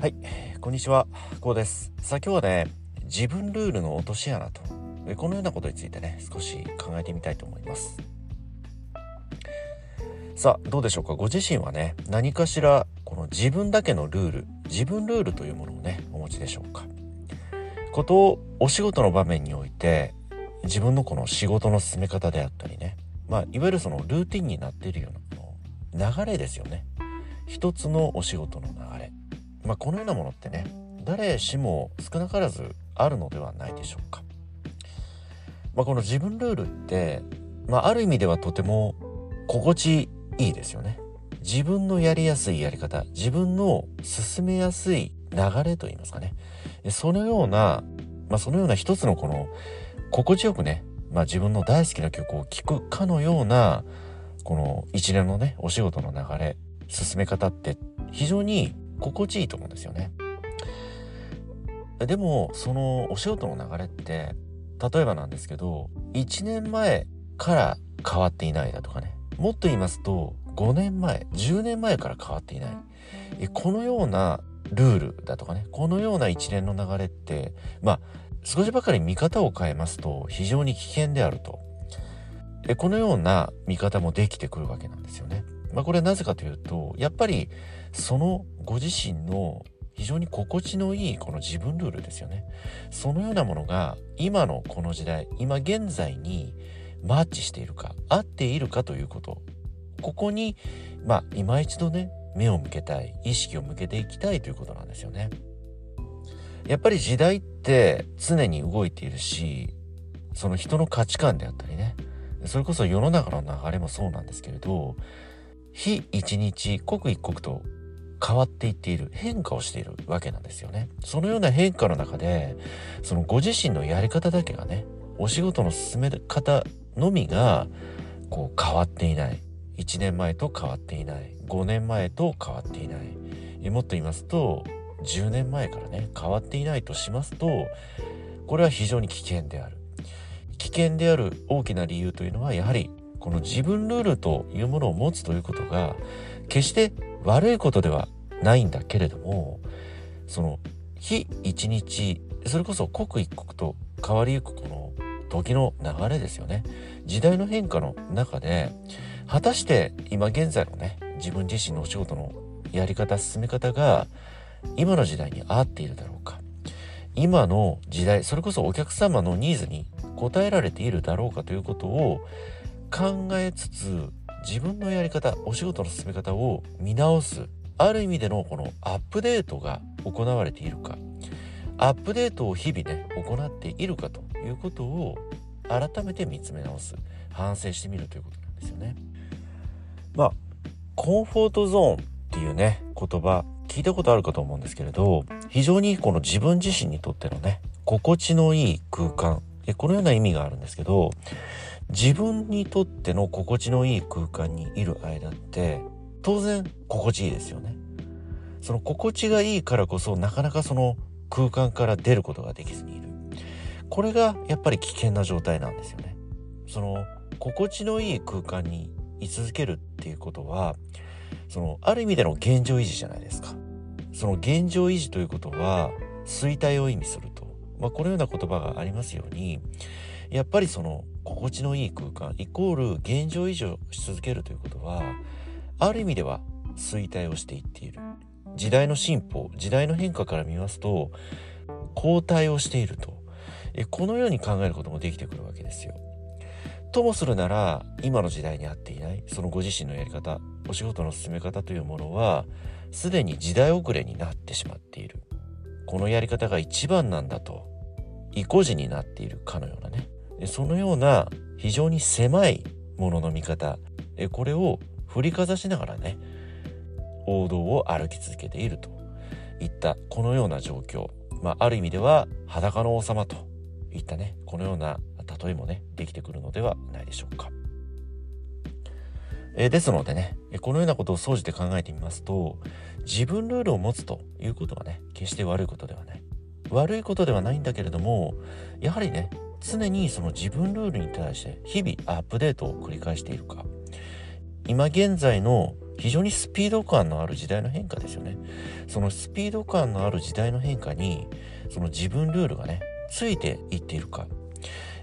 はい、こんにちは、こうです。さあ今日はね、自分ルールの落とし穴と、このようなことについてね、少し考えてみたいと思います。さあ、どうでしょうか？ご自身はね、何かしら、この自分だけのルール、自分ルールというものをね、お持ちでしょうか？ことをお仕事の場面において、自分のこの仕事の進め方であったりね、まあ、いわゆるそのルーティンになっているようなこの流れですよね。一つのお仕事の流れ。まあ、このようなものってね誰しも少なからずあるのではないでしょうか。まあ、この自分ルールって、まあ、ある意味ではとても心地いいですよね。自分のやりやすいやり方自分の進めやすい流れといいますかねそのような、まあ、そのような一つのこの心地よくね、まあ、自分の大好きな曲を聴くかのようなこの一連のねお仕事の流れ進め方って非常に心地いいと思うんですよね。でもそのお仕事の流れって例えばなんですけど1年前から変わっていないだとかねもっと言いますと5年前10年前から変わっていないこのようなルールだとかねこのような一連の流れってまあ少しばかり見方を変えますと非常に危険であるとこのような見方もできてくるわけなんですよね。まあ、これはなぜかというとやっぱりそのご自身の非常に心地のいいこの自分ルールですよね。そのようなものが今のこの時代今現在にマッチしているか合っているかということここにまあ今一度ね目を向けたい意識を向けていきたいということなんですよね。やっぱり時代って常に動いているしその人の価値観であったりねそれこそ世の中の流れもそうなんですけれど日一日刻一刻と変わっていっている変化をしているわけなんですよね。そのような変化の中でそのご自身のやり方だけがねお仕事の進め方のみがこう変わっていない。1年前と変わっていない。5年前と変わっていない。もっと言いますと10年前からね変わっていないとしますとこれは非常に危険である。危険である大きな理由というのはやはりこの自分ルールというものを持つということが決して悪いことではないんだけれどもその日一日それこそ刻一刻と変わりゆくこの時の流れですよね。時代の変化の中で果たして今現在のね自分自身のお仕事のやり方進め方が今の時代に合っているだろうか。今の時代それこそお客様のニーズに応えられているだろうかということを考えつつ自分のやり方お仕事の進め方を見直すある意味でのこのアップデートが行われているか。アップデートを日々ね行っているかということを改めて見つめ直す。反省してみるということなんですよね。まあコンフォートゾーンっていうね言葉聞いたことあるかと思うんですけれど非常にこの自分自身にとってのね心地のいい空間。このような意味があるんですけど自分にとっての心地のいい空間にいる間って当然心地いいですよね。その心地がいいからこそなかなかその空間から出ることができずにいる。これがやっぱり危険な状態なんですよね。その心地のいい空間に居続けるっていうことはそのある意味での現状維持じゃないですか。その現状維持ということは衰退を意味すると、まあ、このような言葉がありますようにやっぱりその心地のいい空間イコール現状維持をし続けるということはある意味では衰退をしていっている。時代の進歩時代の変化から見ますと後退をしていると。えこのように考えることもできてくるわけですよ。ともするなら今の時代に合っていないそのご自身のやり方お仕事の進め方というものはすでに時代遅れになってしまっている。このやり方が一番なんだと意固地になっているかのようなね。そのような非常に狭いものの見方。これを振りかざしながらね王道を歩き続けていると。いったこのような状況、まあ、ある意味では裸の王様と。いったねこのような例えもねできてくるのではないでしょうか。えですのでねこのようなことを総じて考えてみますと自分ルールを持つということはね決して悪いことではない。悪いことではないんだけれどもやはりね常にその自分ルールに対して日々アップデートを繰り返しているか。今現在の非常にスピード感のある時代の変化ですよねそのスピード感のある時代の変化にその自分ルールがねついていっているか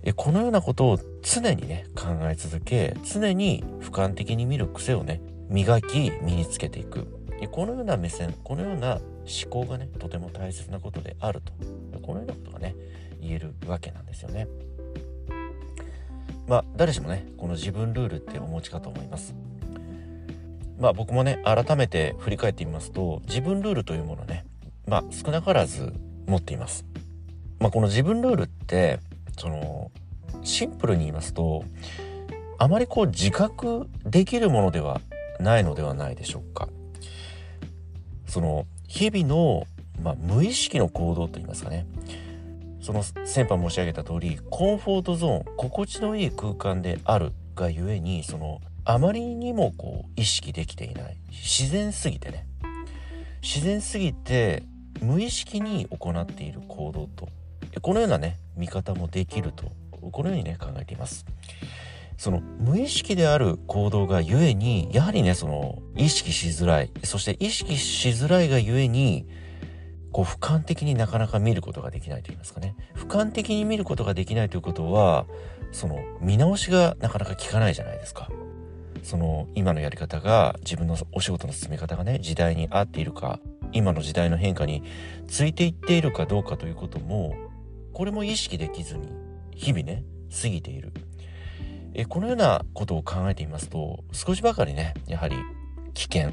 えこのようなことを常にね考え続け常に俯瞰的に見る癖をね磨き身につけていくこのような目線このような思考がねとても大切なことであるとこのようなことがね言えるわけなんですよね。まあ誰しもねこの自分ルールってお持ちかと思います。まあ僕もね改めて振り返ってみますと自分ルールというものねまあ少なからず持っています。まあこの自分ルールってそのシンプルに言いますとあまりこう自覚できるものではないのではないでしょうか。その日々の、まあ、無意識の行動といいますかねその先般申し上げた通りコンフォートゾーン心地のいい空間であるがゆえにそのあまりにもこう意識できていない。自然すぎてね。自然すぎて無意識に行っている行動と。このようなね見方もできると。このようにね考えています。その無意識である行動がゆえにやはりねその意識しづらい。そして意識しづらいがゆえにこう俯瞰的になかなか見ることができないと言いますかね。俯瞰的に見ることができないということはその見直しがなかなか効かないじゃないですか。その今のやり方が自分のお仕事の進め方がね時代に合っているか今の時代の変化についていっているかどうかということもこれも意識できずに日々ね過ぎているえこのようなことを考えてみますと少しばかりねやはり危険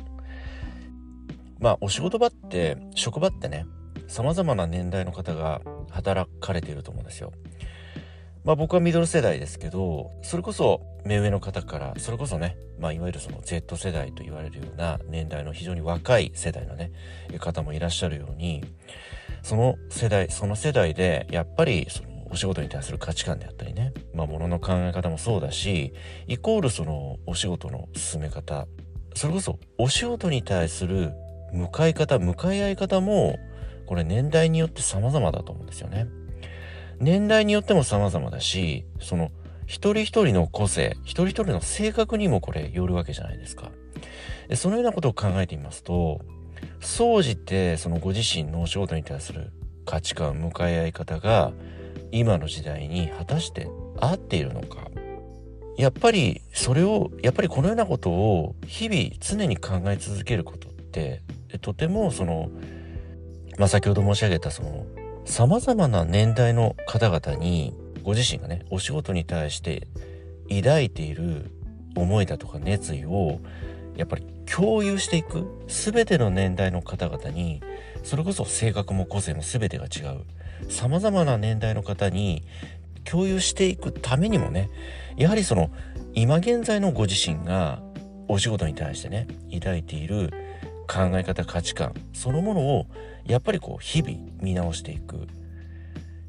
まあお仕事場って職場ってね様々な年代の方が働かれていると思うんですよ。まあ僕はミドル世代ですけどそれこそ目上の方からそれこそね、まあ、いわゆるその Z 世代と言われるような年代の非常に若い世代のね方もいらっしゃるようにその世代その世代でやっぱりそのお仕事に対する価値観であったりね、まあ、ものの考え方もそうだしイコールそのお仕事の進め方それこそお仕事に対する向かい方向かい合い方もこれ年代によって様々だと思うんですよね。年代によっても様々だしその一人一人の個性一人一人の性格にもこれよるわけじゃないですかで。そのようなことを考えてみますと総じてそのご自身のお仕事に対する価値観向かい合い方が今の時代に果たして合っているのかやっぱりそれをやっぱりこのようなことを日々常に考え続けることってとてもその、まあ、先ほど申し上げたその様々な年代の方々にご自身がねお仕事に対して抱いている思いだとか熱意をやっぱり共有していく全ての年代の方々にそれこそ性格も個性も全てが違う様々な年代の方に共有していくためにもねやはりその今現在のご自身がお仕事に対してね抱いている考え方価値観そのものをやっぱりこう日々見直していく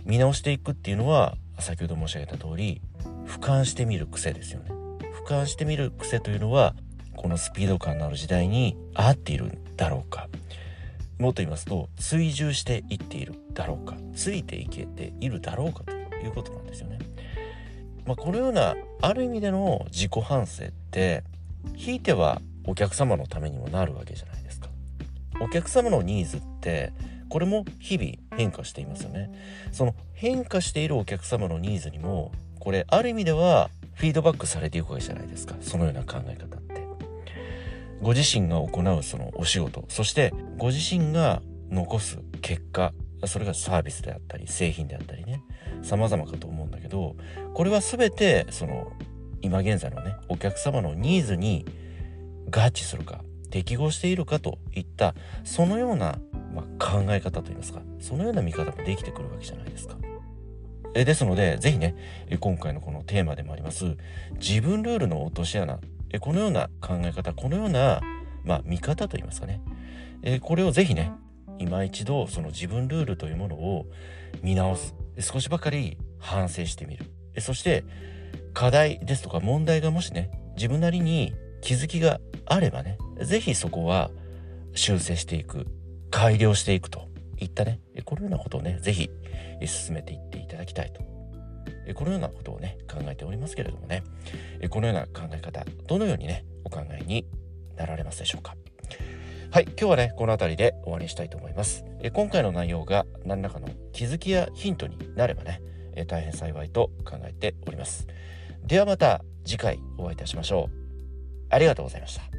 見直していくっていうのは先ほど申し上げた通り俯瞰してみる癖ですよね俯瞰してみる癖というのはこのスピード感のある時代に合っているんだろうかもっと言いますと追従していっているだろうかついていけているだろうかということなんですよね。まあ、このようなある意味での自己反省ってひいてはお客様のためにもなるわけじゃない。お客様のニーズってこれも日々変化していますよね。その変化しているお客様のニーズにもこれある意味ではフィードバックされていくわけじゃないですかそのような考え方って。ご自身が行うそのお仕事そしてご自身が残す結果それがサービスであったり製品であったりね様々かと思うんだけどこれは全てその今現在のねお客様のニーズに合致するか適合しているかといったそのような、まあ、考え方といいますかそのような見方もできてくるわけじゃないですか。えですので是非ね今回のこのテーマでもあります自分ルールの落とし穴えこのような考え方このような、まあ、見方といいますかね、えこれをぜひね今一度その自分ルールというものを見直す。少しばかり反省してみる。そして課題ですとか問題がもしね自分なりに気づきがあればね是非そこは修正していく改良していくと。いったね。このようなことをね是非進めていっていただきたいと。このようなことをね考えておりますけれどもね。このような考え方どのようにねお考えになられますでしょうか。はい今日はねこの辺りで終わりにしたいと思います。え今回の内容が何らかの気づきやヒントになればねえ大変幸いと考えております。ではまた次回お会いいたしましょう。ありがとうございました。